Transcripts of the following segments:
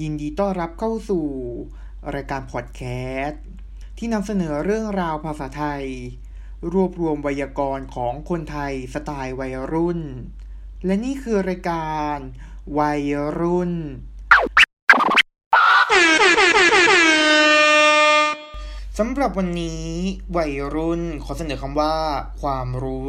ยินดีต้อนรับเข้าสู่ รายการพอดแคสต์ที่นำเสนอเรื่องราวภาษาไทย รวบรวมไวยากรณ์ของคนไทยสไตล์วัยรุ่น และนี่คือรายการวัยรุ่น สำหรับวันนี้วัยรุ่นขอเสนอคำว่า ความรู้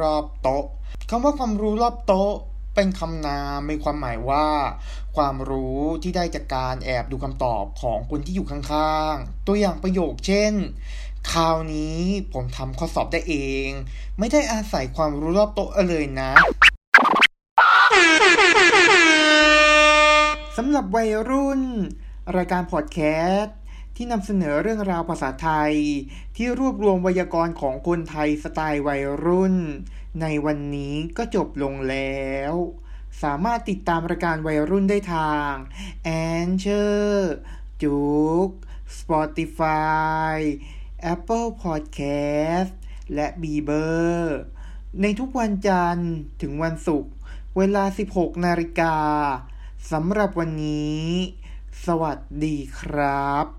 รอบโต๊ะคำว่าความรู้รอบโต๊ะ เป็นคำนามมีความหมายว่า ความรู้ที่ได้จากการแอบดูคำตอบของคนที่อยู่ข้างๆ ตัวอย่างประโยคเช่น คราวนี้ผมทำข้อสอบได้เอง ไม่ได้อาศัยความรู้รอบโต๊ะเลยนะสำหรับวัยรุ่น รายการพอดแคสต์ที่นำเสนอเรื่องราวภาษาไทย ที่รวบรวมไวยากรณ์ของคนไทยสไตล์วัยรุ่น ในวันนี้ก็จบลงแล้ว สามารถติดตามรายการวัยรุ่นได้ทาง a n c h o r จุก Spotify Apple Podcast และ b e b e r ในทุกวันจันทร์ถึงวันศุกร์เวลา 16 นาฬิกาสำหรับวันนี้ สวัสดีครับ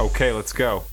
Okay, let's go.